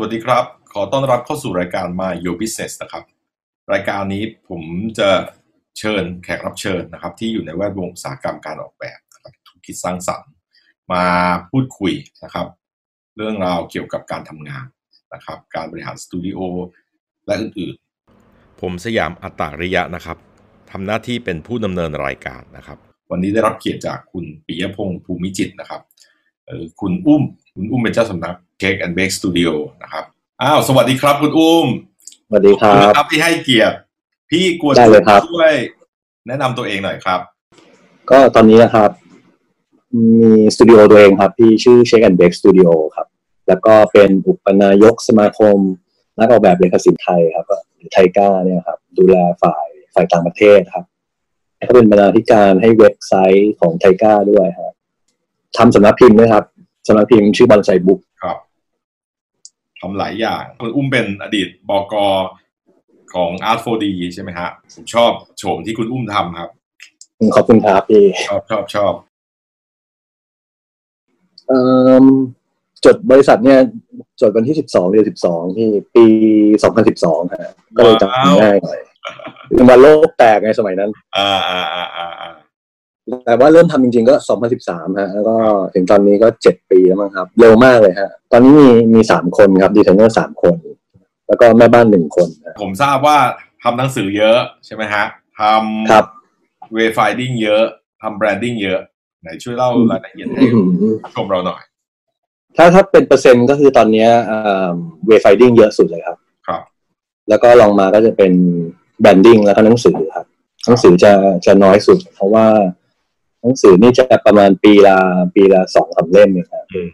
วัสดีครับ ขอต้อนรับเข้าสู่รายการ My Your Business นะครับ รายการนี้ผมจะเชิญแขกรับเชิญนะครับ ที่อยู่ในแวดวงอุตสาหกรรมการออกแบบนะครับธุรกิจสร้างสรรค์ มาพูดคุยนะครับ เรื่องราวเกี่ยวกับการทำงานนะครับ การบริหารสตูดิโอและอื่นๆ ผมสยามอัตตาริยะนะครับทำหน้าที่เป็นผู้ดำเนินรายการนะครับ วันนี้ได้รับเกียรติจากคุณปิยพงศ์ภูมิจิตนะครับคุณอุ้มคุณอุ้มเป็นเจ้าสำนัก Cake and Bake Studio นะครับอ้าวสวัสดีครับคุณอุ้มสวัสดีคขอบรัคุณบนะครับที่ให้เกียรติ พี่กวนได้เลยครับช่วย แนะนำตัวเองหน่อยครับ ก็ตอนนี้นะครับ มีสตูดิโอตัวเองครับ ที่ชื่อ Shake and Bake Studio ครับ แล้วก็เป็นอุปนายกสมาคม นักออกแบบเลขาสินไทยครับก็หรือไทก้าเนี่ยครับ ดูแลฝ่ายฝ่ายต่างประเทศครับแล้วก็เป็นบรรณาธิการให้เว็บไซต์ของไทก้าด้วยครับทำสำนักพิมพ์ด้วยครับ สำนักพิมพ์ชื่อบอลไซบุ๊กครับทำหลายอย่างคุณอุ้มเป็นอดีตบกของ Art 4D ใช่ไหมฮะผมชอบโฉมที่คุณอุ้มทำครับขอบคุณครับพี่ชอบชอบชอบเอิ่มจดบริษัทเนี่ย จดวันที่12เดือน12ที่ปี2012ฮะก็เลยจำง่ายหน่อยเป็นวันโลกแตกไงสมัยนั้น อ่าอ่าอ่าอ่าอ่า แต่ว่าเริ่มทำจริงๆก็ 2013 ฮะ แล้วก็ถึงตอนนี้ก็ 7 ปีแล้วมั้งครับ เร็วมากเลยฮะ ตอนนี้มีมีสามคนครับดีไซเนอร์สามคน แล้วก็แม่บ้านหนึ่งคนฮะผมทราบว่าทำหนังสือเยอะใช่ไหมฮะทำครับ wayfinding เยอะทำ branding เยอะ ไหนช่วยเล่ารายละเอียดให้อื้อหือชมเราหน่อย ถ้าถ้าเป็นเปอร์เซ็นต์ก็คือตอนเนี้ย wayfinding เยอะสุดเลยครับ ครับ แล้วก็รองมาก็จะเป็น branding แล้วก็หนังสือครับหนังสือจะจะน้อยสุด เพราะว่า หนังสือนี่จะประมาณปีละปีละสองสามเล่มเองครับอืม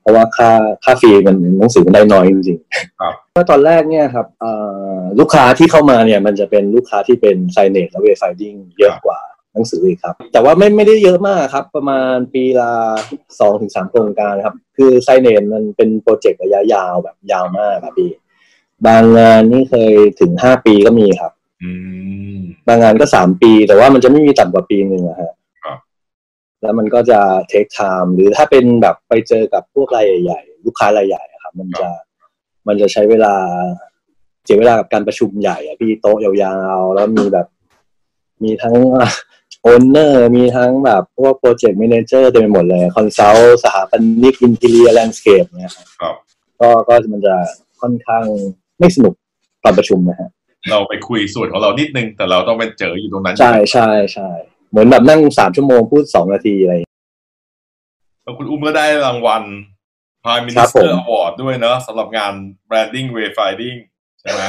เพราะว่าค่าค่า fee มันหนังสือมันได้น้อยจริงๆครับก็ตอนแรกเนี่ยครับเอ่อลูกค้าที่เข้ามาเนี่ย มันจะเป็นลูกค้าที่เป็น signage และ wayfinding เยอะกว่าหนังสืออีกครับ แต่ว่าไม่ไม่ได้เยอะมากครับ ประมาณปีละสองถึงสามโครงการครับ คือ signage มันเป็น project ระยะยาวแบบยาวมากครับพี่บางงานนี่เคยถึงห้าปีก็มีครับอืมบางงานก็สามปี แต่ว่ามันจะไม่มีต่ำกว่าปีหนึ่งอะฮะครับ แล้วมันก็จะ take time หรือถ้าเป็นแบบไปเจอกับพวกรายใหญ่ ๆ ลูกค้ารายใหญ่อะครับ มันจะมันจะใช้เวลาเสียเวลากับการประชุมใหญ่อะพี่โต๊ะยาวๆ แล้วมีแบบ มีทั้ง owner มีทั้งแบบพวกโปรเจกต์ a ม a เจอร์เต็มไปหมดเลย consult สถาปนิก interior landscape เนี่ยครับครับก็ก็มันจะค่อนข้างไม่สนุกตอนประชุมนะฮะเราไปคุยส่วนของเรานิดนึง แต่เราต้องไปเจออยู่ตรงนั้น ใช่ใช่ใช่ เหมือนแบบนั่งสามชั่วโมงพูดสองนาทีอะไรอย่างเงี้ยแล้วคุณอุ้มก็ได้รางวัล Prime ครับผม Minister Award ด้วยเนอะสำหรับงาน Branding Wayfinding ใช่ไหม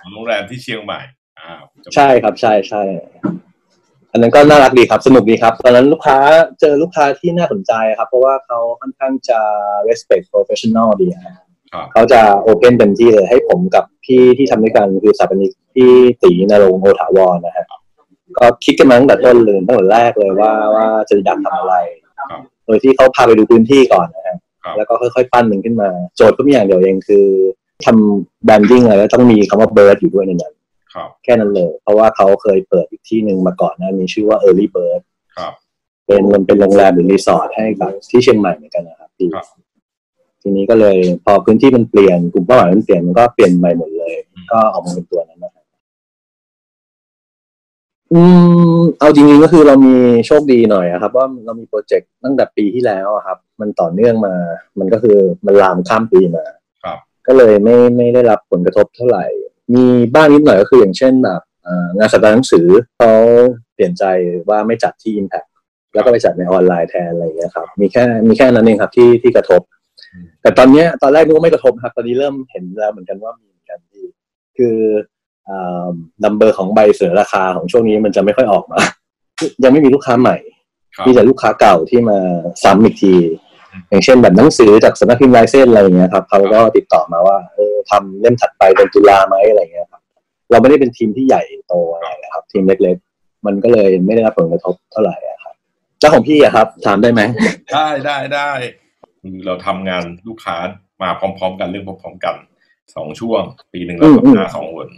ของโรงแรมที่เชียงใหม่อ่าผมจำใช่ครับใช่ใช่อันนั้นก็น่ารักดีครับ สนุกดีครับ ตอนนั้นลูกค้าเจอลูกค้าที่น่าสนใจครับ เพราะว่าเขาค่อนข้างจะ respect professional ดีครับครับเขาจะ open เต็มที่เลยให้ผมกับพี่ที่ทำด้วยกันคือสถาปนิกพี่ตีนรงค์โอถาวรนะฮะ ก็คิดกันมาตั้งแต่ต้นเลยตั้งแต่แรกเลยว่าว่าจะอยากทำอะไรครับโดยที่เขาพาไปดูพื้นที่ก่อนนะฮะครับแล้วก็ค่อยๆปั้นมันขึ้นมา โจทย์ก็มีอย่างเดียวเองคือทำ branding อะไรแล้วต้องมีคำว่า bird อยู่ด้วยในนั้นครับแค่นั้นเลย เพราะว่าเขาเคยเปิดอีกที่หนึ่งมาก่อนหนะมีชื่อว่า Early Bird ครับเป็นมันเป็นโรงแรมหรือรีสอร์ทให้กับที่เชียงใหม่เหมือนกันนะครับพี่ครับทีนี้ก็เลยพอพื้นที่มันเปลี่ยนกลุ่มเป้าหมายมันเปลี่ยนมันก็เปลี่ยนใหม่หมดเลย ก็ออกมาเป็นตัวนั้นนะครับ อืมเอาจริงๆก็คือเรามีโชคดีหน่อยอะครับ ว่าเรามีโปรเจกต์ตั้งแต่ปีที่แล้วอะครับ มันต่อเนื่องมา มันก็คือมันลามข้ามปีมาครับ ก็เลยไม่ไม่ได้รับผลกระทบเท่าไหร่ มีบ้างนิดหน่อยก็คืออย่างเช่นแบบเอ่องานสัปดาห์หนังสือเขาเปลี่ยนใจว่าไม่จัดที่ Impact แล้วก็ไปจัดในออนไลน์แทนอะไรอย่างเงี้ยครับมีแค่มีแค่นั้นเองครับที่ที่กระทบอืมแต่ตอนเนี้ยตอนแรกนึกว่าไม่กระทบครับ ตอนนี้เริ่มเห็นแล้วเหมือนกันว่ามีเหมือนกันที่คือ นัมเบอร์ของใบเสนอราคาของช่วงนี้มันจะไม่ค่อยออกมา ยังไม่มีลูกค้าใหม่ครับมีแต่ลูกค้าเก่าที่มาซ้ำอีกทีอืมอย่างเช่นแบบหนังสือจากสำนักพิมพ์ลายเส้นอะไรอย่างเงี้ยครับเขาก็ติดต่อมาว่าเออทำเล่มถัดไปเดือนตุลาไหมอะไรอย่างเงี้ยครับ เราไม่ได้เป็นทีมที่ใหญ่โตอะไรนะครับ ทีมเล็กๆ มันก็เลยไม่ได้รับผลกระทบเท่าไหร่อะครับเจ้าของพี่อะครับถามได้ไหมได้ได้ได้คือเราทำงานลูกค้ามาพร้อม ๆ กันเรื่องพร้อมๆกันสองช่วง ปีหนึ่งเราอืมอืมทำหน้าสองหน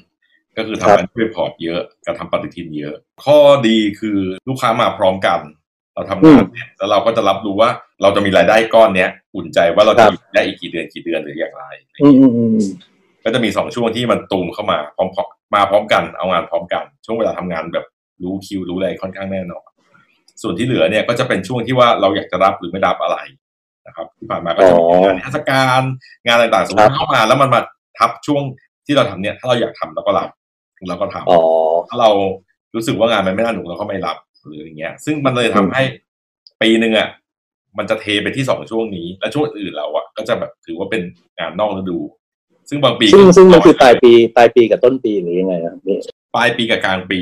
ก็คือครัทำบงานด้วยพอร์ตเยอะกับทำปฏิทินเยอะ ข้อดีคือลูกค้ามาพร้อมกัน เราทำงานเนี่ยแล้วเราก็จะรับรู้ว่าเราจะมีรายได้ก้อนเนี้ยอุ่นใจว่าเราจะอยู่ได้อีกกี่เดือนกี่เดือนหรืออย่างไรอืมอืมอืมก็จะมีสองช่วงที่มันตูมเข้ามาพร้อมๆมาพร้อมกันเอางานพร้อมกัน ช่วงเวลาทำงานแบบรู้คิวรู้อะไรค่อนข้างแน่นอนส่วนที่เหลือเนี่ยก็จะเป็นช่วงที่ว่าเราอยากจะรับหรือไม่รับอะไรนะครับ ที่ผ่านมาก็จะมีงานนิทรรศการงานต่างๆสมมติเข้ามาแล้วมันมาทับช่วงที่เราทำเนี่ยถ้าเราอยากทำเราก็รับ เราก็ทำอ๋อถ้าเรารู้สึกว่างานมันไม่น่าหนุกเราก็ไม่รับหรืออย่างเงี้ย ซึ่งมันเลยทำให้ปีหนึ่งอะมันจะเทไปที่สองช่วงนี้ และช่วงอื่นเราอะก็จะแบบถือว่าเป็นงานนอกฤดู ซึ่งบางปีซึ่งก็ซึ่งมันคือปลายปีปลายปีกับต้นปีหรือยังไงครับนี่ปลายปีกับกลางปี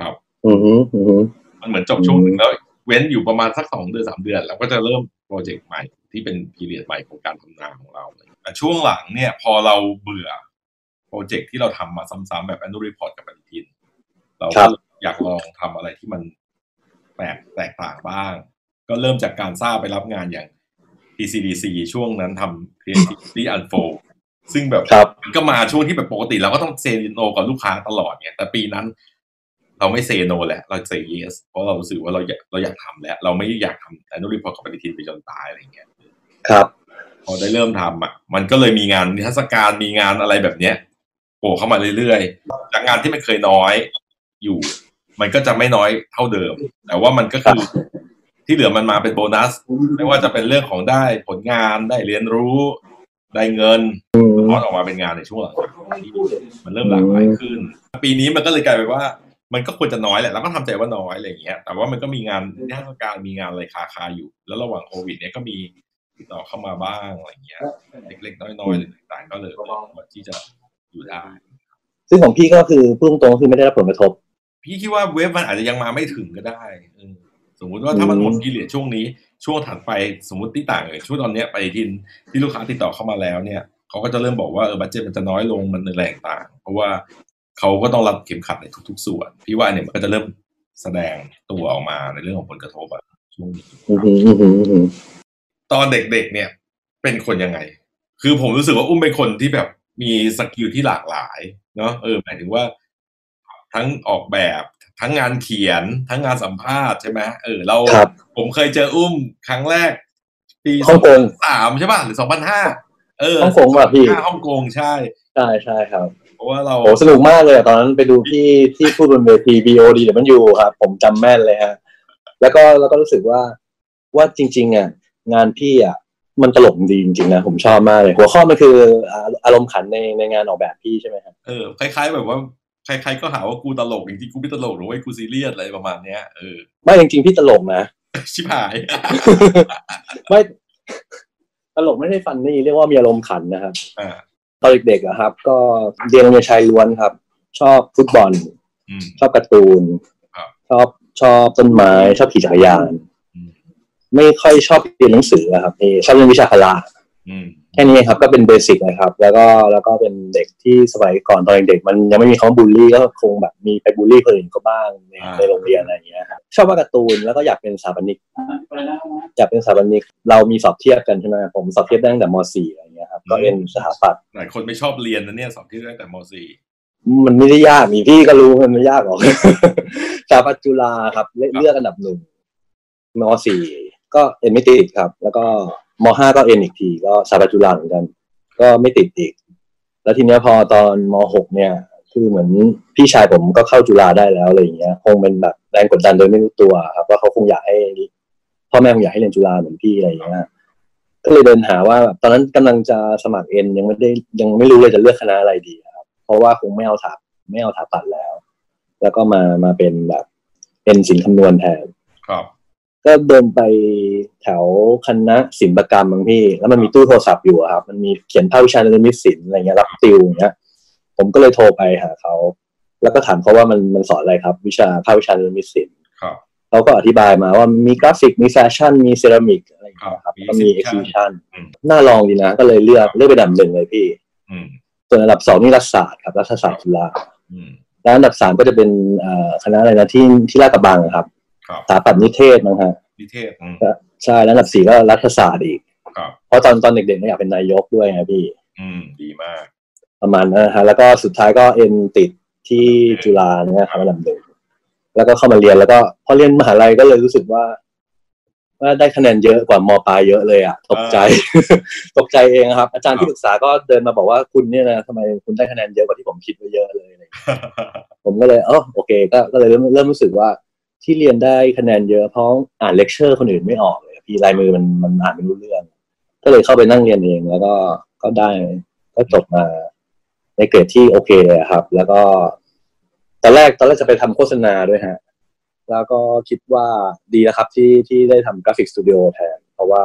ครับ อือฮึอือฮึมันเหมือนจบช่วงหนึ่งแล้วเว้นอยู่ประมาณสักสองเดือนสามเดือน แล้วก็จะเริ่มโปรเจกต์ใหม่ที่เป็นพีเรียดใหม่ของการทำงานของเราแต่ช่วงหลังเนี่ย พอเราเบื่อ โปรเจกต์ที่เราทำมาซ้ำๆแบบ annual report กับปฏิทิน เราก็อยากลองทำอะไรที่มันแปลกแตกต่างบ้าง ก็เริ่มจากการทราบไปรับงานอย่าง PCDC ช่วงนั้นทำ Creativity Unfold ซึ่งแบบครับมันก็มาช่วงที่แบบปกติเราก็ต้องเซโนกับลูกค้าตลอดเนี่ยแต่ปีนั้น เราไม่เซโนแหละ เราเซ yes เพราะเรารู้สึกว่าเราอยากเราอยากทำแล้ว เราไม่อยากทำ annual report กับปฏิทินไปจนตายอะไรอย่างเงี้ยครับ พอได้เริ่มทำอะมันก็เลยมีงานนิทรรศการมีงานอะไรแบบเนี้ย โผล่เข้ามาเรื่อยๆ จากงานที่มันเคยน้อยอยู่ มันก็จะไม่น้อยเท่าเดิม แต่ว่ามันก็คือที่เหลือมันมาเป็นโบนัส ไม่ว่าจะเป็นเรื่องของได้ผลงานได้เรียนรู้ ได้เงินอืมทอดออกมาเป็นงานในช่วงหลังๆที่มันเริ่มหลากหลายขึ้น ปีนี้มันก็เลยกลายเป็นว่า มันก็ควรจะน้อยแหละ แล้วก็ทำใจว่าน้อยอะไรอย่างเงี้ย แต่ว่ามันก็มีงานนิทรรศการมีงานอะไรคาคาๆอยู่ แล้วระหว่างโควิด เนี่ยก็มีติดต่อเข้ามาบ้างอะไรอย่างเงี้ย เล็กๆน้อยๆหรือต่างๆก็เลยพอที่จะ อยู่ได้ ซึ่งของพี่ก็คือพูดตรงๆก็คือไม่ได้รับผลกระทบ พี่คิดว่าเว็บมันอาจจะยังมาไม่ถึงก็ได้เออสมมุติว่าถ้ามันหมดพีเรียดช่วงนี้ ช่วงถัดไปสมมติที่ต่างเลยช่วงตอนเนี้ยไปทินที่ลูกค้าติดต่อเข้ามาแล้วเนี่ยเขาก็จะเริ่มบอกว่าเออบัตเจ็ตมันจะน้อยลงมันในแรงต่าง เพราะว่าเขาก็ต้องรับเข็มขัดในทุก ๆ ส่วน พี่ว่าเนี่ยมันก็จะเริ่มแสดงตัวออกมาในเรื่องของผลกระทบอะช่วงนี้อือฮึอือฮึอือฮึตอนเด็กๆเนี่ย เป็นคนยังไง คือผมรู้สึกว่าอุ้มเป็นคนที่แบบ มีสกิลที่หลากหลายเนาะเออหมายถึงว่า ทั้งออกแบบทั้งงานเขียนทั้งงานสัมภาษณ์ใช่ไหมเออเราครับผมเคยเจออุ้มครั้งแรก ปีฮ่องกงสามใช่ป่ะหรือสองพันห้าเออฮ่องกงป่ะพี่ห้าฮ่องกงใช่ ใช่ใช่ครับ เพราะว่าเราโอ้สนุกมากเลยอะตอนนั้นไปดูพี่ที่พูดบนเวที BOD เดี๋ยวมันอยู่ครับ ผมจำแม่นเลยฮะ แล้วก็แล้วก็รู้สึกว่าว่าจริง ๆอะงานพี่อะ มันตลกดีจริงๆนะผมชอบมากเลย หัวข้อมันคืออ่าอารมณ์ขันในในงานออกแบบพี่ใช่ไหมครับเออคล้าย ๆ แบบว่าใครๆก็หาว่ากูตลกจริงๆกูไม่ตลกหรือว่ากูซีเรียสอะไรประมาณเนี้ยเออไม่จริงๆพี่ตลกนะชิบหายไม่ตลกไม่ใช่ฟันนี่เรียกว่ามีอารมณ์ขันนะครับอ่าตอนเด็กๆอะครับ ก็เรียนโรงเรียนชายล้วนครับ ชอบฟุตบอลอืมชอบการ์ตูนครับชอบชอบต้นไม้ ชอบขี่จักรยานอืม ไม่ค่อยชอบเรียนหนังสืออะครับพี่ชอบเรียนวิชาพละอืมแค่นี้ครับ ก็เป็นเบสิกนะครับ แล้วก็แล้วก็เป็นเด็กที่สมัยก่อนตอนเด็กๆมันยังไม่มีคำว่าบูลลี่ก็คงแบบมีไปบูลลี่คนอื่นเขาบ้างในอ่าในโรงเรียนอะไรอย่างเงี้ยครับชอบวาดการ์ตูนแล้วก็อยากเป็นสถาปนิกอยากเป็นสถาปนิกเรามีสอบเทียบกันใช่ไหมผมสอบเทียบได้ตั้งแต่ม .4 อะไรอย่างเงี้ยครับก็เอ็นสถาปัตย์หลายคนไม่ชอบเรียนนะเนี่ยสอบที่ได้แต่ม .4 มันไม่ได้ยากนี่พี่ก็รู้มันไม่ยากหรอกสถาปัตย์จุฬาครับเลือกเลือกอันดับหนึ่งม .4 ก็เอ็นไม่ติดครับ แล้วก็ม .5 ก็เอ็นอีกทีก็สาปัตย์จุฬาเหมือนกัน ก็ไม่ติดอีก แล้วทีเนี้ยพอตอนม .6 เนี่ย คือเหมือนพี่ชายผมก็เข้าจุฬาได้แล้วอะไรอย่างเงี้ย คงเป็นแบบแรงกดดันโดยไม่รู้ตัวครับว่าเขาคงอยากให้พ่อแม่คงอยากให้เรียนจุฬาเหมือนพี่อะไรอย่างเงี้ยก็เลยเดินหาว่าแบบตอนนั้นกำลังจะสมัครเอ็นยังไม่ได้ยังไม่รู้เลยจะเลือกคณะอะไรดีครับ เพราะว่าคงไม่เอาถาไม่เอาถาปัดแล้ว แล้วก็มามาเป็นแบบเป็นสินคำนวณแทนครับ ก็เดินไปแถวคณะศิลปกรรมบางพี่ แล้วมันมีตู้โทรศัพท์อยู่อะครับ มันมีเขียนภาควิชาเรื่องมิตศิลป์อะไรเงี้ยรับติวอย่างเงี้ย ผมก็เลยโทรไปหาเขาแล้วก็ถามเขาว่ามันมันสอนอะไรครับ วิชาภาควิชาเรื่องมิตศิลป์ครับเขาก็อธิบายมาว่ามีกราฟิกมีแฟชั่นมีเซรามิกอะไรอย่างเงี้ยครับครับก็มีมีเอ็กซิบิ exhibition ชันอืมน่าลองดีนะ ก็เลยเลือกเลือกไปอันดับหนึ่งเลยพี่อืมส่วนอันดับสองนี่รัฐศาสตร์ครับรัฐศาสตร์จุฬาอืมแล้วอันดับสามก็จะเป็นเอ่อคณะอะไรนะที่ที่ลาดกระบังอะครับครับ สถาปัตย์นิเทศนะฮะนิเทศอืมใช่แล้วอันดับสี่ก็รัฐศาสตร์อีกครับเพราะตอนตอนเด็กๆเนี่ยอยากเป็นนายกด้วยไงพี่ อืมดีมาก ประมาณนั้นนะฮะแล้วก็สุดท้ายก็เอ็นติดที่จุฬาเนี่ยครับอันดับหนึ่งแล้วก็เข้ามาเรียนแล้วก็พอเรียนมหาลัยก็เลยรู้สึกว่าว่าได้คะแนนเยอะกว่ามปลายเยอะเลยอะตกใจ ตกใจเองครับ อาจารย์ที่ปรึกษาก็เดินมาบอกว่าคุณเนี่ยนะทำไมคุณได้คะแนนเยอะกว่าที่ผมคิดไว้เยอะเลยอะไรอย่างเงี้ยผมก็เลยเออโอเค ก็ก็เลยเริ่มเริ่มรู้สึกว่า ที่เรียนได้คะแนนเยอะเพราะอ่านเลคเชอร์คนอื่นไม่ออกเลยพี่ลายมือมันมันอ่านไม่รู้เรื่อง ก็เลยเข้าไปนั่งเรียนเองแล้วก็ก็ได้ก็จบมาในเกรดที่โอเคเลยครับ แล้วก็ ตอนแรกตอนแรกจะไปทำโฆษณาด้วยฮะ แล้วก็คิดว่าดีนะครับ ที่ที่ได้ทำกราฟิกสตูดิโอแทน เพราะว่า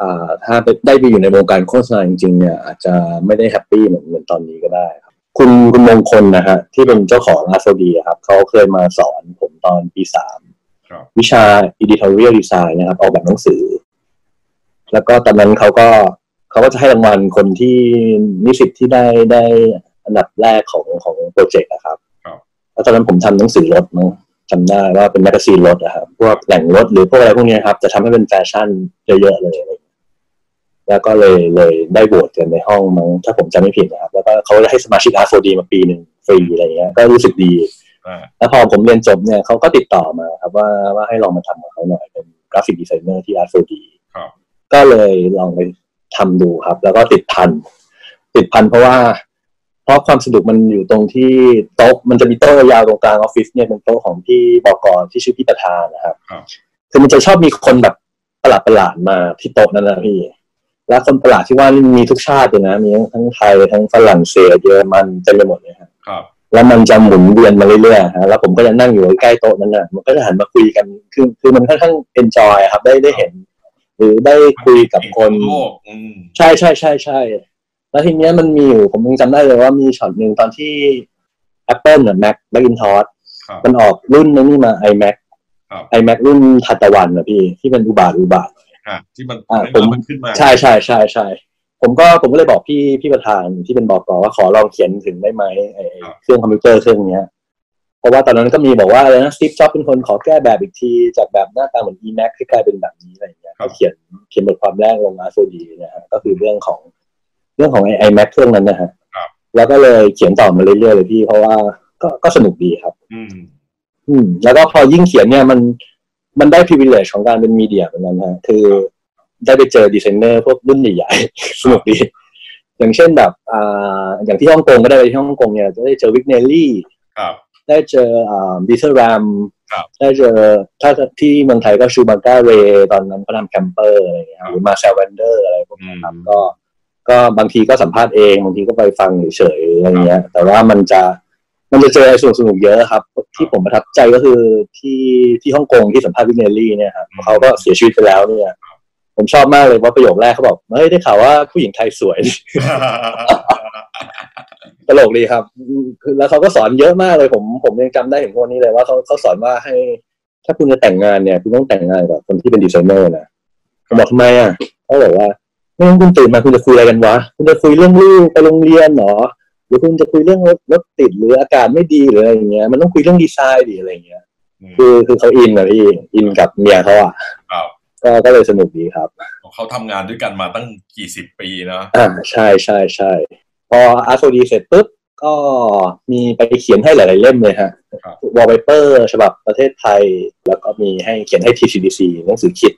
อ่า ถ้าไปได้ไปอยู่ในวงการโฆษณาจริงๆเนี่ยอาจจะไม่ได้ happy เหมือนเหมือนตอนนี้ก็ได้ ครับคุณคุณมงคลนะฮะที่เป็นเจ้าของ art4d ครับเขาเคยมาสอนผมตอนปีสามครับวิชา editorial design นะครับออกแบบหนังสือ แล้วก็ตอนนั้นเขาก็เขาก็จะให้รางวัลคนที่นิสิตที่ได้ได้อันดับแรกของของ project นะครับครับแล้วตอนนั้นผมทำหนังสือรถมั้งจำได้ว่าเป็น magazine รถนะครับพวกแต่งรถหรือพวกอะไรพวกเนี้ยครับจะทำให้เป็นแฟชั่นเยอะๆเลย แล้วก็เลยเลยได้โหวตกันในห้องมั้งถ้าผมจำไม่ผิดนะครับ แล้วก็เขาจะให้สมาชิก art4d มาปีหนึ่งฟรีอะไรอย่างเงี้ยก็รู้สึกดีอ่าแล้วพอผมเรียนจบเนี่ยเขาก็ติดต่อมาครับว่าว่าให้ลองมาทำกับเขาหน่อยเป็น graphic designer ที่ a r t 4 d ครับก็เลยลองไปทำดูครับ แล้วก็ติดพัน ติดพันเพราะว่าเพราะความสนุกมันอยู่ตรงที่โต๊ะมันจะมีโต๊ะยาวตรงกลางออฟฟิศเนี่ยเป็นโต๊ะของพี่บอกรที่ชื่อพี่ประธานนะครับครับคือมันจะชอบมีคนแบบประหลาดประหลาดๆมาที่โต๊ะนั้นนะพี่ แล้วคนประหลาดที่ว่านี่มีทุกชาติเลยนะ มีทั้งไทยทั้งฝรั่งเศสเยอรมันเต็มไปหมดเลยครับครับ แล้วมันจะหมุนเวียนมาเรื่อยๆฮะแล้วผมก็จะนั่งอยู่ใกล้ๆโต๊ะนั้นน่ะมันก็จะหันมาคุยกันคือคือมันค่อนข้าง enjoy ครับ ได้ได้เห็น หรือได้คุยกับคนโลกอืมใช่ใช่ใช่ใช่แล้วทีเนี้ยมันมีอยู่ผมยังจำได้เลยว่ามีช็อตหนึ่งตอนที่ Apple เนี่ย Mac Macintosh ครับมันออกรุ่นนี้มา iMac ครับ iMac รุ่นทานตะวันนะพี่ที่เป็นอุบาทอุบาท อะที่มันอ่าไม่ผมมันขึ้นมา ใช่ใช่ใช่ใช่ผมก็ผมก็เลยบอกพี่พี่ประธานที่เป็นบอกว่าขอลองเขียนถึงได้ไหมไอ้ไอ้เครื่องคอมพิวเตอร์เครื่องเนี้ยเพราะว่าตอนนั้นก็มีบอกว่าอะไรนะสตีฟจ็อบเป็นคนขอแก้แบบอีกที จากแบบหน้าตาเหมือน eMac ให้กลายเป็นแบบนี้อะไรอย่างเงี้ยก็เขียนเขียนบทความแรกลงมาโซดีนะฮะก็คือเรื่องของเรื่องของไอ้ iMac เครื่องนั้นนะฮะครับแล้วก็เลยเขียนต่อมาเรื่อยๆเลยพี่เพราะว่าก็ก็สนุกดีครับ อืม อืม แล้วก็พอยิ่งเขียนเนี่ยมัน มันได้ privilege ของการเป็นมีเดียเหมือนกันฮะคือได้ไปเจอดีไซเนอร์พวกรุ่นใหญ่ๆสนุกดี อย่างเช่นแบบอ่าอย่างที่ฮ่องกงก็ได้ไปที่ฮ่องกงเนี่ยจะได้เจอ Vignelli ครับได้เจออ่า Dieter Rams ครับได้เจอถ้าที่เมืองไทยก็ Shubhankar Ray ตอนนั้นเขาทำ Camper อะไรอย่างเงี้ยครับหรือ Marcel Wanders อะไรพวกนี้อืมครับก็ก็บางทีก็สัมภาษณ์เอง บางทีก็ไปฟังเฉยๆอะไรเงี้ย แต่ว่ามันจะ มันจะเจออะไรสนุกสนุกๆเยอะครับ ที่ผมประทับใจก็คือที่ที่ฮ่องกงที่สัมภาษณ์ Vignelli เนี่ยครับเขาก็เสียชีวิตไปแล้วเนี่ย ผมชอบมากเลยว่าประโยคแรกเขาบอกเฮ้ยได้ข่าวว่าผู้หญิงไทยสวยตลกดีครับคือแล้วเขาก็สอนเยอะมากเลยผมผมยังจำได้ถึงพวกนี้เลยว่าเขาเขาสอนว่าให้ ถ้าคุณจะแต่งงานเนี่ยคุณต้องแต่งงานกับคนที่เป็นดีไซเนอร์นะผมบอกทำไมอะเขาบอกว่าไม่งั้นคุณตื่นมาคุณจะคุยอะไรกันวะ คุณจะคุยเรื่องลูกไปโรงเรียนเหรอ หรือคุณจะคุยเรื่องรถรถติดหรืออากาศไม่ดีหรืออะไรอย่างเงี้ย มันต้องคุยเรื่องดีไซน์ดิอะไรอย่างเงี้ย คือคือเขาอินนะพี่อินกับเมียเขาอะครับก็ก็เลยสนุกดีครับ เขาทำงานด้วยกันมาตั้งกี่สิบปีนะอ่าใชใช่ใช่ใช่พอ art4d เสร็จปุ๊บก็มีไปเขียนให้หลาย ๆ เล่มเลยฮะครับวอลเปเปอร์ฉบับประเทศไทย แล้วก็มีให้เขียนให้ TCDC หนังสือคิด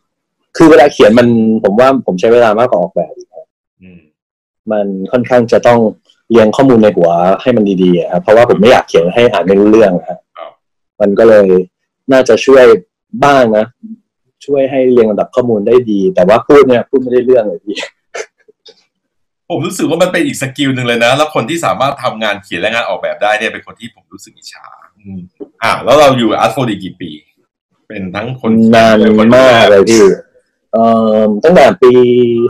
คือเวลาเขียนมันผมว่าผมใช้เวลามากกว่าออกแบบอีกครับอืมมันค่อนข้างจะต้อง เรียงข้อมูลในหัวให้มันดีๆอะครับเพราะว่าผมไม่อยากเขียนให้อ่านไม่รู้เรื่องอะครับมันก็เลยน่าจะช่วยบ้างนะ ช่วยให้เรียงลำดับข้อมูลได้ดี แต่ว่าพูดเนี่ยพูดไม่ได้เรื่องเลยพี่ผมรู้สึกว่ามันเป็นอีก skill หนึ่งเลยนะ แล้วคนที่สามารถทำงานเขียนและงานออกแบบได้เนี่ยเป็นคนที่ผมรู้สึกอิจฉาอืมอ่าแล้วเราอยู่ art4d กี่ปี เป็นทั้งคนเขียนงานด้วยคนมากเลยพี่เอ่อตั้งแต่ปี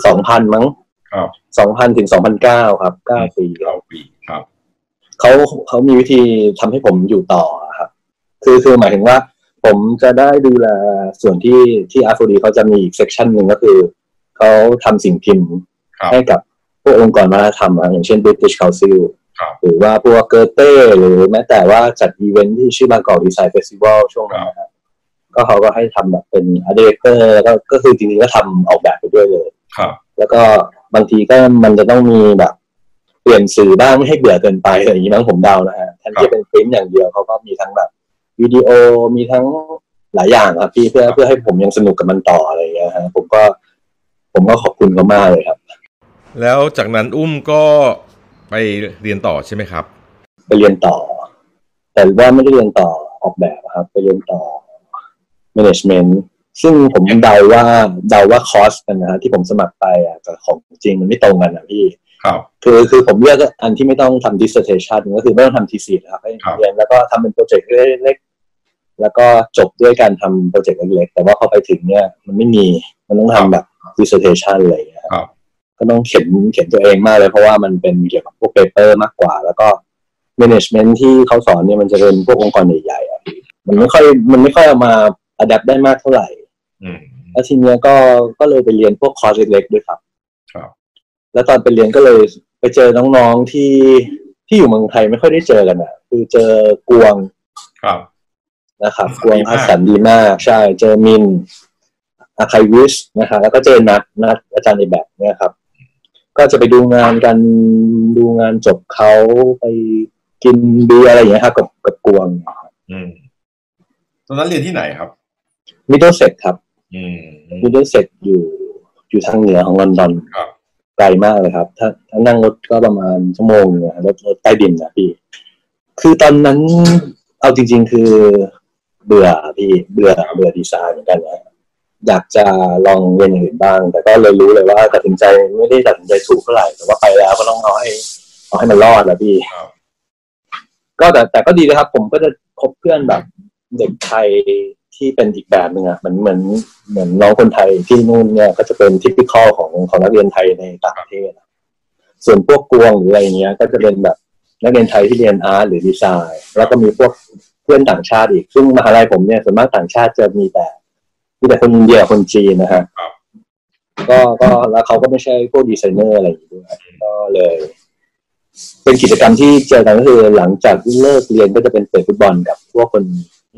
สองพันมั้ง ครับสองพันถึงสองพันเก้าครับเก้าปีเก้าปีครับเขาเขามีวิธีทำให้ผมอยู่ต่อครับ คือคือหมายถึงว่า ผมจะได้ดูแลส่วนที่ที่ art4d เขาจะมีอีก section หนึ่งก็คือเขาทำสิ่งพิมพ์ครับให้กับพวกองค์กรวัฒนธรรมอะอย่างเช่น British Council ครับหรือว่าพวกเกอเต้หรือแม้แต่ว่าจัดอีเวนท์ที่ชื่อ Bangkok Design Festival ช่วงนั้นนะครับก็เขาก็ให้ทำแบบเป็นอาร์เดเตอร์แล้วก็ก็คือจริงๆก็ทำออกแบบไปด้วยเลยครับ แล้วก็ บางทีก็มันจะต้องมีแบบ เปลี่ยนสื่อบ้างไม่ให้เบื่อเกินไปอะไรอย่างนี้มั้งผมเดานะฮะแทนที่จะเป็นปริ้นท์อย่างเดียวเขาก็มีทั้งแบบวิดีโอมีทั้งหลายอย่างครับพี่เพื่อเพื่อให้ผมยังสนุกกับมันต่ออะไรอย่างเงี้ยฮะผมก็ ผมก็ขอบคุณเขามากเลยครับ แล้วจากนั้นอุ้มก็ไปเรียนต่อใช่ไหมครับ ไปเรียนต่อ แต่ว่าไม่ได้เรียนต่อออกแบบครับ ไปเรียนต่อ management ซึ่งผมเดาว่าเดาว่าคอร์สกันนะฮะที่ผมสมัครไปอะกับของจริงมันไม่ตรงกันอะพี่ครับคือคือผมเลือกอันที่ไม่ต้องทำ dissertation ก็คือไม่ต้องทำ thesis นะครับให้ครับเรียนแล้วก็ทำเป็นโปรเจกต์เล็กๆแล้วก็จบด้วยการทำโปรเจกต์เล็กๆ แต่ว่าพอไปถึงเนี่ยมันไม่มีมันต้องทำแบบ dissertation อะไรอย่างเงี้ยครับก็ต้องเขียนเขียนตัวเองมากเลยเพราะว่ามันเป็นเกี่ยวกับพวก paper มากกว่า แล้วก็ management ที่เขาสอนเนี่ยมันจะเป็นพวกองค์กรใหญ่ๆอะพี่มันไม่ค่อยมันไม่ค่อยเอามา adapt ได้มากเท่าไหร่อืม แล้วทีเนี้ยก็ก็เลยไปเรียนพวกคอร์สเล็กๆด้วยครับ ครับ แล้วตอนไปเรียนก็เลยไปเจอน้องๆที่ที่อยู่เมืองไทยไม่ค่อยได้เจอกันอะ คือเจอกวงครับนะครับอากวงดีมากอาสันดีมาก ใช่ เจอมินอาคายวิสนะฮะแล้วก็เจอนัดนัดอาจารย์ในแบบเนี่ยครับ ก็จะไปดูงานกันดูงานจบเขาไปกินเบียร์อะไรอย่างเงี้ยครับกับกับกวง อืมตอนนั้นเรียนที่ไหนครับมิดเดิลเซกครับอื มมิดเดิลเซกอยู่อยู่ทางเหนือของลอนดอนครับไกลมากเลยครับ ถ้าถ้านั่งรถก็ประมาณชั่วโมงนึงอะรถรถใต้ดินนะพี่ คือตอนนั้นเอาจริง ๆ คือเบื่อพี่เบื่อเบื่อดีไซน์เหมือนกันนะอยากจะลองเรียนอย่างอื่นบ้าง แต่ก็เลยรู้เลยว่าตัดสินใจไม่ได้ตัดสินใจถูกเท่าไหร่แต่ว่าไปแล้วก็ต้องเอาให้เอาให้มันรอดแหละพี่ครับก็แต่แต่ก็ดีนะครับ ผมก็จะคบเพื่อนแบบเด็กไทย ที่เป็นอีกแบบหนึ่งอะเหมือนเหมือนเหมือนน้องคนไทยที่นู่นเนี่ยก็จะเป็นทิพิคอลของของนักเรียนไทยในต่างประเทศอะส่วนพวกกวงหรืออะไรเงี้ย ก็จะเป็นแบบนักเรียนไทยที่เรียน art หรือดีไซน์แล้วก็มีพวกเพื่อนต่างชาติอีก ซึ่งมหาลัยผมเนี่ยส่วนมากต่างชาติจะมีแต่มีแต่คนอินเดียคนจีนนะฮะครับก็ก็แล้วเขาก็ไม่ใช่พวกดีไซเนอร์อะไรอย่างงี้ด้วยก็เลย เป็นกิจกรรมที่เจอกันก็คือหลังจากเลิกเรียนก็จะเป็นเตะฟุตบอลกับพวกคน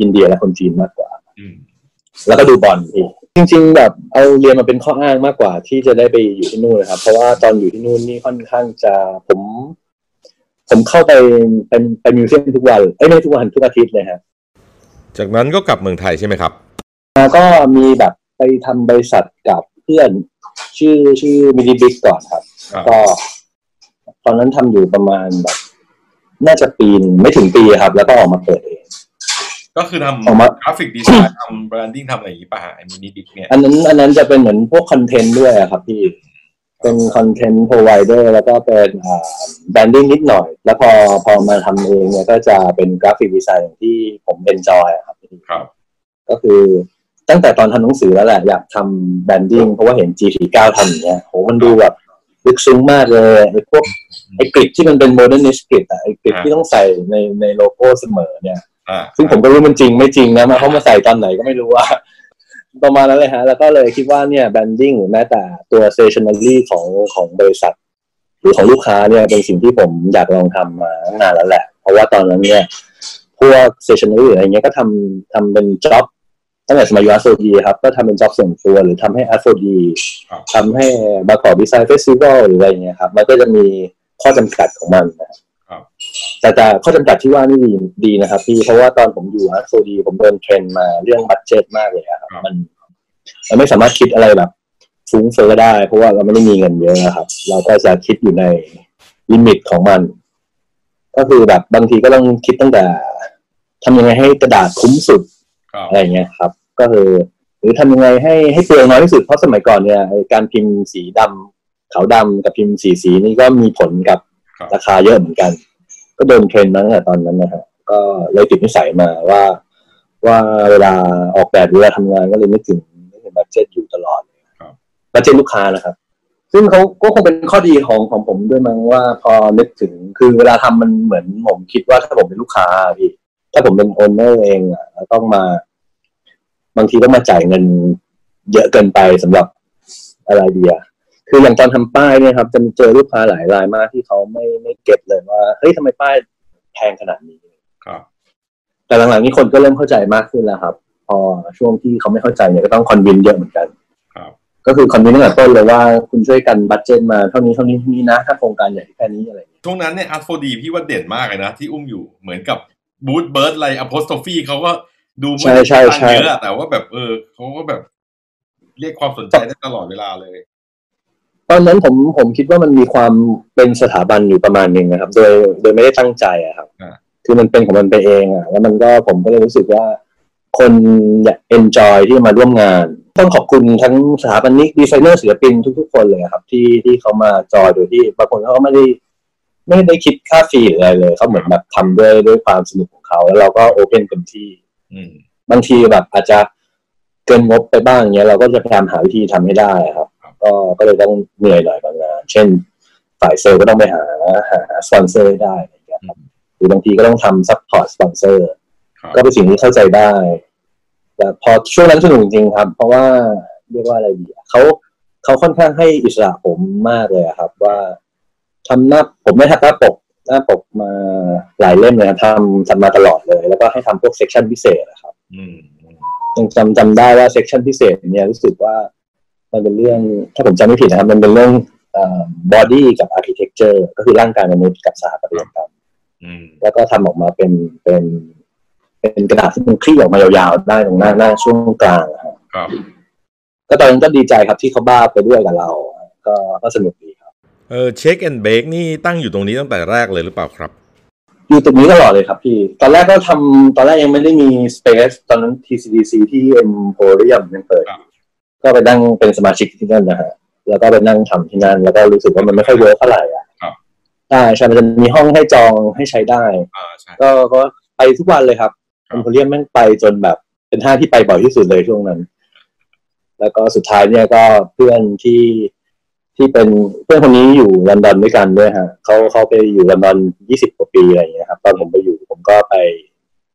อินเดียและคนจีนมากกว่าอืมแล้วก็ดูบอลพี่จริง ๆ แบบเอาเรียนมาเป็นข้ออ้างมากกว่า ที่จะได้ไปอยู่ที่นู่นนะครับ เพราะว่าตอนอยู่ที่นู่นนี่ค่อนข้างจะผม ผมเข้าไปเป็นไป museum ทุกวันเอ้ยไม่ทุกวันทุกอาทิตย์เลยฮะจากนั้นก็กลับเมืองไทยใช่ไหมครับแล้วก็มีแบบไปทำบริษัทกับเพื่อน ชื่อชื่อมินิบิ๊กก่อนครับครับก็ ตอนนั้นทำอยู่ประมาณแบบ น่าจะปีนงไม่ถึงปีครับ แล้วก็ออกมาเปิดเอง ก็คือทออกมาำ graphic design ทำ branding ทำอะไรอย่างนี้ป่ะฮะไอ้มินิดิกเนี่ยอันนั้นอันนั้นจะเป็นเหมือนพวก content ด้วยอะครับพี่ เป็น content provider แล้วก็เป็นอ่า branding นิดหน่อย แล้วพอพอมาทำเองเนี่ยก็จะเป็น graphic design อย่างที่ผม enjoy ครับพี่ครับ ก็คือตั้งแต่ตอนทำหนังสือแล้วแหละอยากทำ branding เพราะว่าเห็น G49 ทำอย่างเงี้ยโหมันดูแบบลึกซึ้งมากเลยไอ้พวกไอ้ grid ที่มันเป็น modernist grid อะไอ้ grid ที่ต้องใส่ในในโลโก้เสมอเนี่ยอ่า ซึ่งผมก็รู้มันจริงไม่จริงนะมาเขามาใส่ตอนไหนก็ไม่รู้ว่าประมาณนั้นเลยฮะ แล้วก็เลยคิดว่าเนี่ย branding หรือแม้แต่ตัว stationery ของของบริษัท หรือของลูกค้าเนี่ยเป็นสิ่งที่ผมอยากลองทำมาตั้งนานแล้วแหละ เพราะว่าตอนนั้นเนี่ยพวก stationery หรืออะไรเงี้ยก็ทำทำเป็น job ตั้งแต่สมัยอยู่ art4d ครับ ก็ทำเป็น job ส่วนตัวหรือทำให้ art4d ครับทำให้ Bangkok Design Festival หรืออะไรเงี้ยครับ มันก็จะมีข้อจำกัดของมันนะครับ แต่แต่ข้อจำกัดที่ว่านี่ดีดีนะครับพี่เพราะว่าตอนผมอยู่ art4d ผมโดน train มาเรื่อง budget มากเลยอะครับครับมันมันไม่สามารถคิดอะไรแบบฟุ้งเฟ้อได้ เพราะว่าเราไม่ได้มีเงินเยอะนะครับ เราก็จะคิดอยู่ใน limit ของมัน ก็คือแบบบางทีก็ต้องคิดตั้งแต่ทำยังไงให้กระดาษคุ้มสุดครับอะไรอย่างเงี้ยครับ ก็คือ หรือทำยังไงให้ให้เปลืองน้อยที่สุดเพราะสมัยก่อนเนี่ยไอ้การพิมพ์สีดำขาวดำกับพิมพ์สีสีนี่ก็มีผลกับครับราคาเยอะเหมือนกัน ก็โดน train มาตั้งแต่ตอนนั้นนะฮะก็เลยติดนิสัยมาว่าว่าเวลาออกแบบหรือเวลาทำงานก็เลยนึกถึงนึกถึง budget อยู่ตลอดครับ budget ลูกค้านะครับ ซึ่งเขาก็คงเป็นข้อดีของของผมด้วยมั้งว่าพอนึกถึงคือเวลาทำมันเหมือนผมคิดว่าถ้าผมเป็นลูกค้าอะพี่ถ้าผมเป็น owner เองอะแล้วต้องมา บางทีต้องมาจ่ายเงินเยอะเกินไปสำหรับอะไรดีอะ คืออย่างตอนทำป้ายเนี่ยครับ จะเจอลูกค้าหลายรายมากที่เขาไม่ไม่เก็ตเลยว่าเฮ้ยทำไมป้ายแพงขนาดนี้ครับ แต่หลังๆนี้คนก็เริ่มเข้าใจมากขึ้นแล้วครับ พอช่วงที่เขาไม่เข้าใจเนี่ยก็ต้องคอนวินเยอะเหมือนกันครับก็คือคอนวินตั้งแต่ต้นเลยว่าคุณช่วยกันบัตเจตมาเท่านี้เท่านี้เท่านี้นะ ถ้าโครงการใหญ่แค่นี้อะไรอย่างเงี้ยช่วงนั้นเนี่ยอาร์โฟดีพี่ว่าเด่นมากเลยนะ ที่อุ้มอยู่เหมือนกับบูธเบิร์ดอะไรอ p โ s สโ p ฟีเขาก็ดูไม่ใช่ได้ใช่ตังใช่ค์เยอะอะแต่ว่าแบบเออเขาก็แบบเรียกความสนใจได้ตลอดเวลาเลย ตอนนั้นผมผมคิดว่ามันมีความเป็นสถาบันอยู่ประมาณหนึ่งนะครับ โดยโดยไม่ได้ตั้งใจอะครับอ่าคือมันเป็นของมันไปเองอะแล้วมันก็ผมก็เลยรู้สึกว่า คนอยาก enjoy ที่มาร่วมงาน ต้องขอบคุณทั้งสถาปนิกดีไซเนอร์ศิลปินทุกๆคนเลยครับ ที่ที่เขามาจอยโดยที่บางคนเขาก็ไม่ได้ไม่ได้คิดค่า fee หรืออะไรเลยเขาเหมือนแบบทำด้วยด้วยความสนุกของเขา แล้วเราก็ open เต็มที่อืมบางทีแบบอาจจะเกินงบไปบ้างเงี้ยเราก็จะพยายามหาวิธีทำให้ได้ครับครับ ก็ก็เลยต้องเหนื่อยหน่อยบางงาน เช่นฝ่ายเซลล์ก็ต้องไปหาหาสปอนเซอร์ให้ได้อะไรเงี้ยครับหรือบางทีก็ต้องทำ support สปอนเซอร์ครับก็เป็นสิ่งที่เข้าใจได้ แต่พอช่วงนั้นสนุกจริงๆครับ เพราะว่าเรียกว่าอะไรดีอะเขาเขาค่อนข้างให้อิสระผมมากเลยอะครับ ว่าทำหน้าผมไม่ทำหน้าปกหน้าปกมาหลายเล่มเลยครับทำทำมาตลอดเลย แล้วก็ให้ทำพวก section พิเศษนะครับอืมอืมยังจำจำได้ว่า section พิเศษเนี่ยรู้สึกว่า มันเป็นเรื่องถ้าผมจำไม่ผิดนะครับ มันเป็นเรื่อง body กับ architecture ก็คือร่างกายมนุษย์กับสถาปัตยกรรมอืมแล้วก็ทำออกมาเป็นเป็นเป็นกระดาษที่มันคลี่ออกมายาวๆได้ตรงหน้าหน้าช่วงกลางอะครับครับ ก็ตอนนั้นก็ดีใจครับที่เขาบ้าไปด้วยกับเรา ก็ก็สนุกดีครับเออ Shake & Bake นี่ตั้งอยู่ตรงนี้ตั้งแต่แรกเลยหรือเปล่าครับ อยู่ตรงนี้ตลอดเลยครับพี่ ตอนแรกก็ทำตอนแรกยังไม่ได้มี Space ตอนนั้น TCDC ที่ Emporium ยังเปิดครับ ก็ไปนั่งเป็นสมาชิกที่นั่นนะฮะแล้วก็ไปนั่งทำที่นั่นแล้วก็รู้สึกว่ามันไม่ค่อย work เท่าไหร่อะครับใช่ใช่มันจะมีห้องให้จองให้ใช้ได้อ่าใช่ก็ก็ไปทุกวันเลยครับครับ Emporium แม่งไปจนแบบเป็นห้างที่ไปบ่อยที่สุดเลยช่วงนั้น แล้วก็สุดท้ายเนี่ยก็เพื่อนที่ที่เป็นเพื่อนคนนี้อยู่ลอนดอนด้วยกันด้วยฮะเขาเขาไปอยู่ลอนดอนยี่สิบกว่าปีอะไรอย่างเงี้ยครับตอนผมไปอยู่ผมก็ไป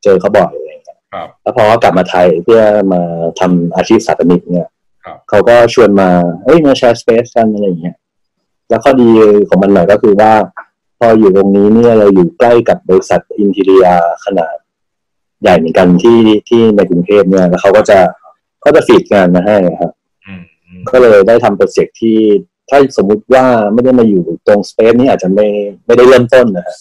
เจอเขาบ่อยอะไรอย่างเงี้ยครับแล้วพอเขากลับมาไทยเพื่อมาทำอาชีพสถาปนิกเนี่ยครับ เขาก็ชวนมาเอ้ยมาแชร์ space กันอะไรอย่างเงี้ยแล้วข้อดีของมันหน่อยก็คือว่า พออยู่ตรงนี้เนี่ยเราอยู่ใกล้กับบริษัท interior ขนาด ใหญ่เหมือนกันที่ที่ในกรุงเทพเนี่ยแล้วเขาก็จะเขาจะฟีดงานมาให้ครับอืมอืมก็เลยได้ทำโปรเจกต์ที่ถ้าสมมุติว่าไม่ได้มาอยู่ตรงสเปซนี้อาจจะไม่ไม่ได้เริ่มต้นนะฮะ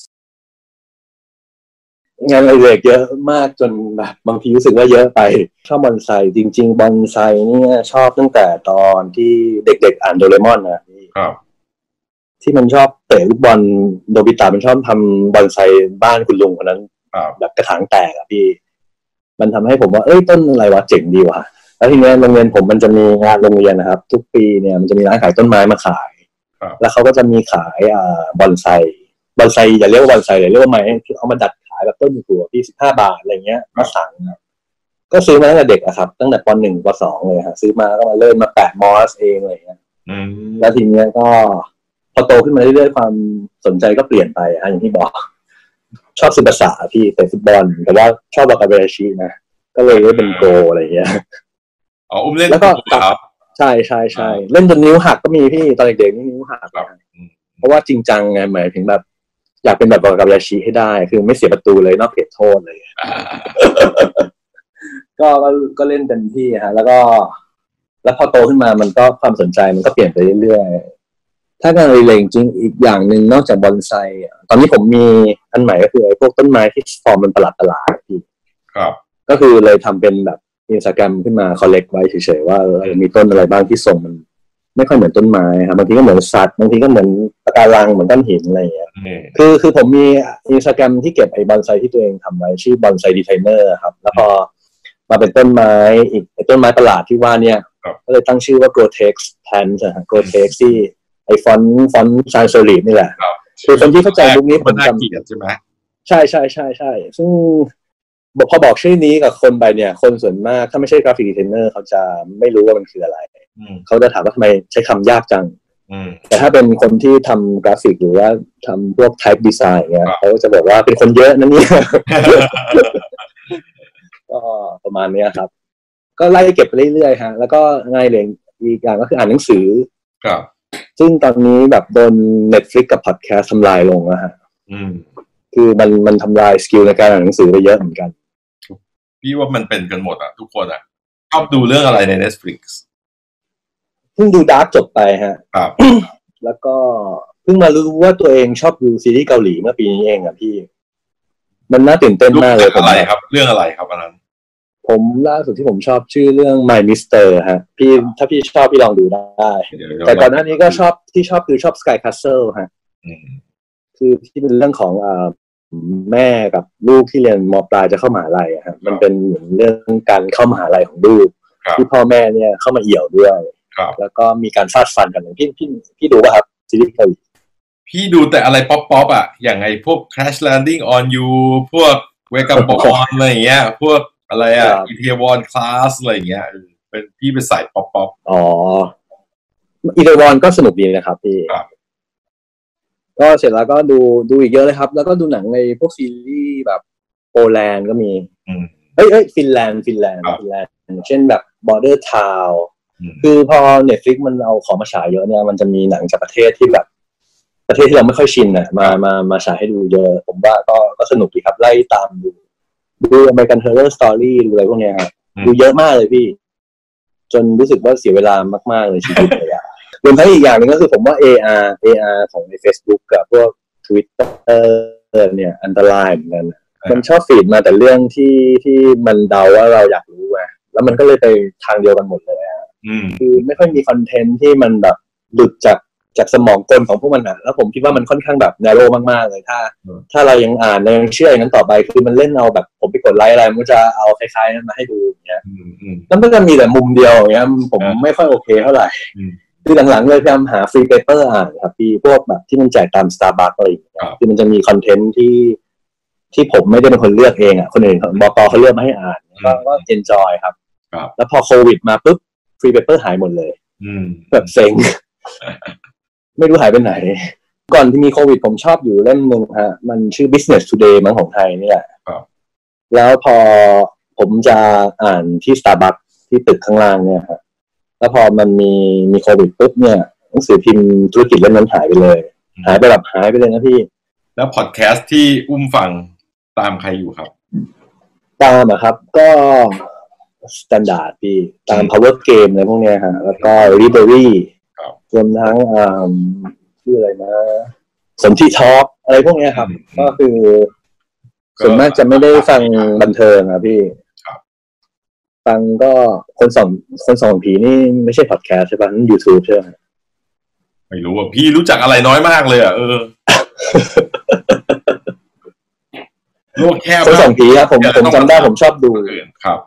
งานอะไรเล็กเยอะมากจนแบบบางทีรู้สึกว่าเยอะไป ชอบบอนไซจริง ๆบอนไซเนี่ยชอบตั้งแต่ตอนที่เด็กๆอ่านโดเรมอนนะพี่ครับที่มันชอบเตะลูกบอลโนบิตะมันชอบทำบอนไซบ้านคุณลุงคนนั้นครับแบบกระถางแตกอะพี่ มันทำให้ผมว่าเอ้ยต้นอะไรวะเจ๋งดีว่ะแล้วทีเนี้ยโรงเรียนผมมันจะมีงานโรงเรียนนะครับ ทุกปีเนี่ยมันจะมีร้านขายต้นไม้มาขายครับแล้วเขาก็จะมีขายอ่าบอนไซบอนไซอย่าเรียกว่าบอนไซเลยเรียกว่าไม้ที่เอามาดัดขายแบบต้นหัวพี่สิบห้าบาทอะไรเงี้ยมาสั่งครับก็ซื้อมาตั้งแต่เด็กอะครับ ตั้งแต่ปหนึ่งปสองเลยฮะซื้อมาก็มาเริ่มมาแปะมอสเองอะไรเงี้ยอืมแล้วทีเนี้ยก็พอโตขึ้นมาเรื่อยๆความสนใจก็เปลี่ยนไปอะอย่างที่บอก ชอบศึกษาพี่เตะฟุตบอลแต่ว่าชอบวากาเบราชินะก็เลยได้เป็นโกอะไรอย่างเงี้ยอ๋ออุ้มเล่นแล้วก็ครับใช่ใช่ใช่เล่นจนนิ้วหักก็มีพี่ตอนเด็กๆนี่นิ้วหักครับอืมเพราะว่าจริงจังไงหมายถึงแบบ อยากเป็นแบบวากาเบราชิให้ได้ คือไม่เสียประตูเลยนอกเขตโทษเลยอ่าก็ก็ก็เล่นเต็มที่ฮะ แล้วก็ แล้วพอโตขึ้นมามันก็ความสนใจมันก็เปลี่ยนไปเรื่อยๆถ้างานอดิเรกจริงอีกอย่างหนึ่งนอกจากบอนไซอะตอนนี้ผมมีอันใหม่ก็คือไอ้พวกต้นไม้ที่ฟอร์มมันประหลาดประหลาดๆพี่ครับ ก็คือเลยทำเป็นแบบอินสตาแกรมขึ้นมา collect ไว้เฉยๆว่าเออมีต้นอะไรบ้างที่ทรงมัน ไม่ค่อยเหมือนต้นไม้ครับบางทีก็เหมือนสัตว์บางทีก็เหมือนปะการังเหมือนก้อนหินอะไรอย่างเงี้ยนี่คือคือผมมีอินสตาแกรมที่เก็บไอ้บอนไซที่ตัวเองทำไว้ชื่อ Bonsai Designer ครับ แล้วพอมาเป็นต้นไม้อีกไอ้ต้นไม้ประหลาดที่ว่าเนี่ย ก็เลยตั้งชื่อว่า Grotesque Plant นะฮะ Grotesque ที่ไอ้ฟอนต์ฟอนต์ sans serif นี่แหละครับคือคนที่เข้าใจมุกนี้ผมน่าจำเกลียดใช่ไหมใช่ใช่ใช่ใช่ซึ่งบอก พอบอกชื่อนี้กับคนไปเนี่ย คนส่วนมากถ้าไม่ใช่ graphic designer เขาจะไม่รู้ว่ามันคืออะไรอืมเขาจะถามว่าทำไมใช้คำยากจังอืมแต่ถ้าเป็นคนที่ทำกราฟิกหรือว่าทำพวก type design อย่างเงี้ยครับเขาก็จะบอกว่าเป็นคนเยอะนะเนี่ยก็ประมาณเนี้ยครับ ก็ไล่เก็บไปเรื่อยๆฮะ แล้วก็ง่ายเลยอีกอย่างก็คืออ่านหนังสือครับ ซึ่งตอนนี้แบบโดน Netflix กับ podcast ทำลายลงนะฮะอืมคือมันมันทำลาย skill ในการอ่านหนังสือไปเยอะเหมือนกัน พี่ว่ามันเป็นกันหมดอะทุกคนอะชอบดูเรื่องอะไรใน Netflix เพิ่งดูดาร์กจบไปฮะครับ แล้วก็เพิ่งมารู้ว่าตัวเองชอบดูซีรีส์เกาหลีเมื่อปีนี้เองอะพี่ มันน่าตื่นเต้นลูกมากเลยจากอะไรผมครับ เรื่องอะไรครับอันนั้น ผมล่าสุดที่ผมชอบชื่อเรื่อง My Mister ฮะ พี่ถ้าพี่ชอบพี่ลองดูได้เดี๋ยวแต่ก่อนหน้านี้ก็ชอบที่ชอบคือชอบ Sky Castle ฮะอืมคือที่เป็นเรื่องของอ่า แม่กับลูกที่เรียนมปลายจะเข้ามหาลัยอะฮะมันเป็นเหมือนเรื่องการเข้ามหาลัยของลูกครับที่พ่อแม่เนี่ยเข้ามาเอี่ยวด้วยครับแล้วก็มีการฟาดฟันกันพี่พี่พี่ดูป่ะครับซีรีส์เกาหลีพี่ดูแต่อะไรป๊อปป๊อปๆอะ อย่างไอพวก Crash Landing on You พวก Wake Up On อะไรอย่างเงี้ย พวกอะไรอะครับ e t a w o n Class อะไรอย่างเงี้ยเออเป็นพี่เป็นสายป๊อปป๊อปอ๋ออิแทวอนก็สนุกดีนะครับพี่ครับ ก็เสร็จแล้วก็ดูดูอีกเยอะเลยครับ แล้วก็ดูหนังในพวกซีรีส์แบบโปแลนด์ก็มีอืมเอ้ยเอ้ยฟินแลนด์ฟินแลนด์ครับฟินแลนด์เช่นแบบ Bordertown อืมคือพอ Netflix มันเอาของมาฉายเยอะเนี่ยมันจะมีหนังจากประเทศที่แบบ ประเทศที่เราไม่ค่อยชินน่ะมามามาฉายให้ดูเยอะ ผมว่าก็ก็สนุกดีครับ ไล่ตามดูดู American Horror Story ดูอะไรพวกเนี้ยครับอืมดูเยอะมากเลยพี่ จนรู้สึกว่าเสียเวลามาก ๆ เลยชีวิตเลยอะ รวมทั้งอีกอย่างหนึ่งก็คือผมว่า AI AI ของใน Facebook กับพวก Twitter เนี่ยอันตรายเหมือนกันมันชอบ feed มาแต่เรื่องที่ที่มันเดาว่าเราอยากรู้ไงแล้วมันก็เลยไปทางเดียวกันหมดเลยอะอืมคือไม่ค่อยมี content ที่มันแบบหลุดจากจากสมองกลของพวกมันอะแล้วผมคิดว่ามันค่อนข้างแบบ narrow มากๆเลยถ้าอืมถ้าเรายังอ่านเรายังเชื่ออย่างนั้นต่อไป คือมันเล่นเอาแบบ ผมไปกดไลค์อะไรมันก็จะเอาคล้ายๆนั้นมาให้ดูอย่างเงี้ยอืมอืมแล้วมันก็มีแต่มุมเดียวอย่างเงี้ยผมอ่าไม่ค่อยโอเคเท่าไหร่อืม คือหลังๆเลยพยายามหา free paper อ่านครับพี่พวกแบบที่มันแจกตามสตาร์บัคอะไรอย่างเงี้ยครับคือมันจะมี content ที่ที่ผมไม่ได้เป็นคนเลือกเองอะคนอื่นเขาบอกเขาเลือกมาให้อ่านก็ก็ enjoy ครับครับ แล้วพอโควิดมาปุ๊บ free paper หายหมดเลยอืมแบบเซ็ง ไม่รู้หายไปไหน ก่อนที่มีโควิดผมชอบอยู่เล่มหนึ่งฮะ มันชื่อ Business Today มั้งของไทยนี่แหละครับแล้วพอผมจะอ่านที่ Starbucks ที่ตึกข้างล่างเนี่ยฮะ แล้วพอมันมีมีโควิดปุ๊บเนี่ยหนังสือพิมพ์ธุรกิจเล่มนั้นหายไปเลย หายไปแบบหายไปเลยนะพี่ แล้วพอดแคสต์ที่อุ้มฟังตามใครอยู่ครับ ตามอะครับ ก็ standard พี่ ตาม power game อะไรพวกเนี้ยฮะ แล้วก็ library ครับรวมทั้งอ่าชื่ออะไรนะสนที่ทอล์กอะไรพวกเนี้ยครับอืมก็คือก็ส่วนมากจะไม่ได้ฟังบันเทิงอะพี่ครับ ฟังก็คนสองคนสองผีนี่ไม่ใช่พอดแคสต์ใช่ป่ะนั่นยูทูบใช่ไหมไม่รู้อะพี่รู้จักอะไรน้อยมากเลยอะเออโลกแคบคนมาสอกงผีครับผมเดี๋ยวผมต้องจำได้มาผมชอบดูคนอื่นครับ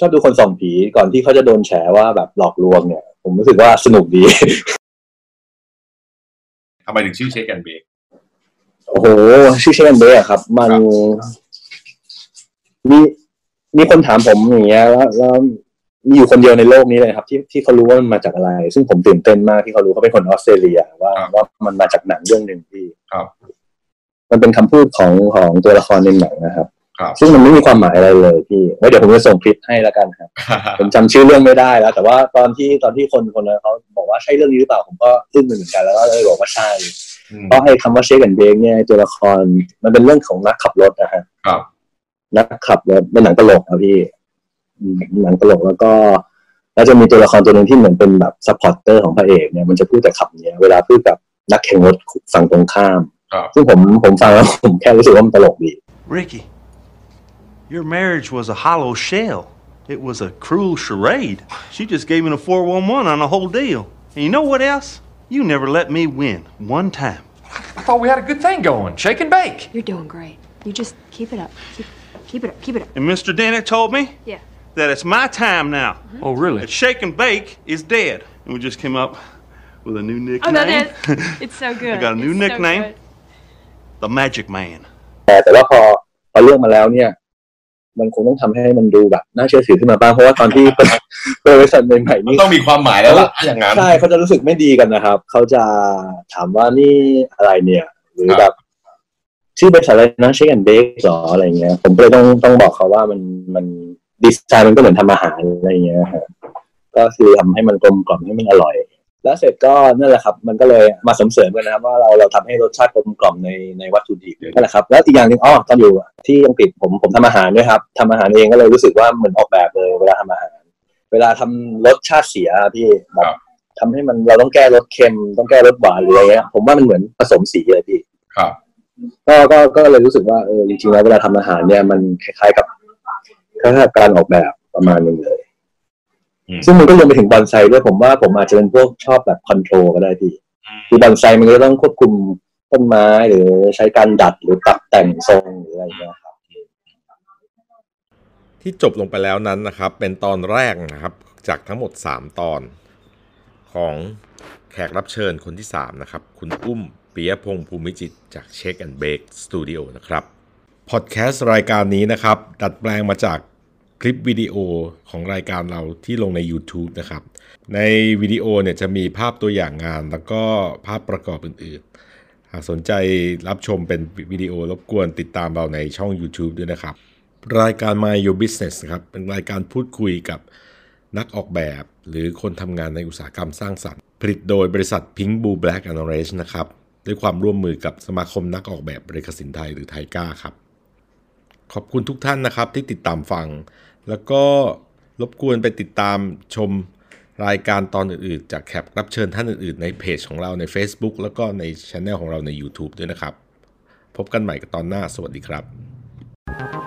ชอบดูคนสองผีก่อนที่เขาจะโดนแฉว่าแบบหลอกลวงเนี่ย ผมรู้สึกว่าสนุกดีทำไมถึงชื่อเชคแอนเบกโอ้โห ชื่อเชนเบย์อะครับ มันครับมี มีคนถามผมอย่างเงี้ยแล้วแล้วมีอยู่คนเดียวในโลกนี้เลยครับ ที่ที่เขารู้ว่ามันมาจากอะไร ซึ่งผมตื่นเต้นมากที่เขารู้เขาเป็นคนออสเตรเลียว่าว่ามันมาจากหนังเรื่องหนึ่งที่ครับ มันเป็นคำพูดของของตัวละครในหนังนะครับครับซึ่งมันไม่มีความหมายอะไรเลยพี่ไว้เดี๋ยวผมจะส่งคลิปให้แล้วกันครับผมจำชื่อเรื่องไม่ได้แล้ว แต่ว่าตอนที่ตอนที่คนคนนั้นเขาบอกว่าใช่เรื่องนี้หรือเปล่าผมก็อึ้งไปเหมือนกันแล้วก็เลยบอกว่าใช่อืมเพราะไอ้คำว่า shake and bake เนี่ยไอ้ตัวละครมันเป็นเรื่องของนักขับรถนะฮะครับ นักขับรถเป็นหนังตลกครับพี่อืมหนังตลกแล้วก็แล้วจะมีตัวละครตัวหนึ่งที่เหมือนเป็นแบบ supporter ของพระเอกเนี่ยมันจะพูดแต่คำเนี้ยเวลาพูดกับนักแข่งรถฝั่งตรงข้ามครับซึ่งผมผมฟังแล้วผมแค่รู้สึกว่ามันตลกดี Ricky, your marriage was a hollow shell. It was a cruel charade. She just gave me the 411 on the whole deal. And you know what else? You never let me win one time. I thought we had a good thing going. Shake and bake. You're doing great. You just keep it up. Keep, keep it up. Keep it up. And Mr. Dennett told me Yeah. that it's my time now. Oh, really? That Shake and Bake is dead. And we just came up with a new nickname. Oh, that is. It's so good. I got a new It's so nickname. good. the Magic Man. แต่แต่ว่าพอพอเรื่องมาแล้วเนี่ย มันคงต้องทำให้มันดูแบบน่าเชื่อถือขึ้นมาบ้างเพราะว่าตอนที่เปิดเปิดบริษัทใหม่ๆมันนี่ต้องมีความหมายแล้วล่ะถ้าอย่างนั้นใช่เขาจะรู้สึกไม่ดีกันนะครับ เขาจะถามว่านี่อะไรเนี่ย หรือครับแบบ ชื่อบริษัทอะไรนะเชคแอนเบกหรออะไรเงี้ย ผมก็เลยต้องต้องบอกเขาว่ามันมันดีไซน์มันก็เหมือนทำอาหารอะไรเงี้ยฮะก็คือทำให้มันกลมกล่อมให้มันอร่อย แล้วเสร็จก็นั่นแหละครับ มันก็เลยมาเสริมๆกันนะครับว่าเราเราทำให้รสชาติกลมกล่อมในในวัตถุดิบนั่นแหละครับ แล้วอีกอย่างหนึ่งอ๋อตอนอยู่ที่อังกฤษผมผมทำอาหารด้วยครับทำอาหารเองก็เลยรู้สึกว่าเหมือนออกแบบเลยเวลาทำอาหาร เวลาทำรสชาติเสียอะพี่แบครับบทำให้มันเราต้องแก้รสเค็มต้องแก้รสหวานหรืออะไรเงี้ยผมว่ามันเหมือนผสมสีเลยพี่ครับ ก็ก็ก็เลยรู้สึกว่าเออจริงๆแล้วเวลาทำอาหารเนี่ยมันคล้ายๆกับคล้ายๆกับการออกแบบประมาณหนึงเลยอืมซึ่งมันก็รวมไปถึงบอนไซด้วยผมว่าผมอาจจะเป็นพวกชอบแบบคอนโทรลก็ได้พี่คือบอนไซมันก็ต้องควบคุมต้นไม้หรือใช้การดัดหรือปรับแต่งทรงหรืออะไรอย่างเงี้ยครับที่จบลงไปแล้วนั้นนะครับ เป็นตอนแรกนะครับ จากทั้งหมด 3 ตอนของ แขกรับเชิญคนที่ 3 นะครับ คุณอุ้มปิยพงษ์ภูมิจิตจาก Check and Bake Studio นะครับพอดแคสต์รายการนี้นะครับ ดัดแปลงมาจากคลิปวิดีโอของรายการเราที่ลงใน YouTube นะครับ ในวิดีโอเนี่ยจะมีภาพตัวอย่างงาน แล้วก็ภาพประกอบอื่นๆ หากสนใจรับชมเป็นวิดีโอรบกวนติดตามเราในช่อง YouTube ด้วยนะครับ รายการ My Your Business นะครับ เป็นรายการพูดคุยกับนักออกแบบ หรือคนทำงานในอุตสาหกรรมสร้างสรรค์ ผลิตโดยบริษัท Pink Blue Black and Orange นะครับ ด้วยความร่วมมือกับสมาคมนักออกแบบเรขสินไทยหรือไทก้าครับ ขอบคุณทุกท่านนะครับที่ติดตามฟัง แล้วก็รบกวนไปติดตามชมรายการตอนอื่นๆ จากแขกรับเชิญท่านอื่นๆ ในเพจของเราใน Facebook แล้วก็ในช anel ของเราใน YouTube ด้วยนะครับ พบกันใหม่กับตอนหน้า สวัสดีครับ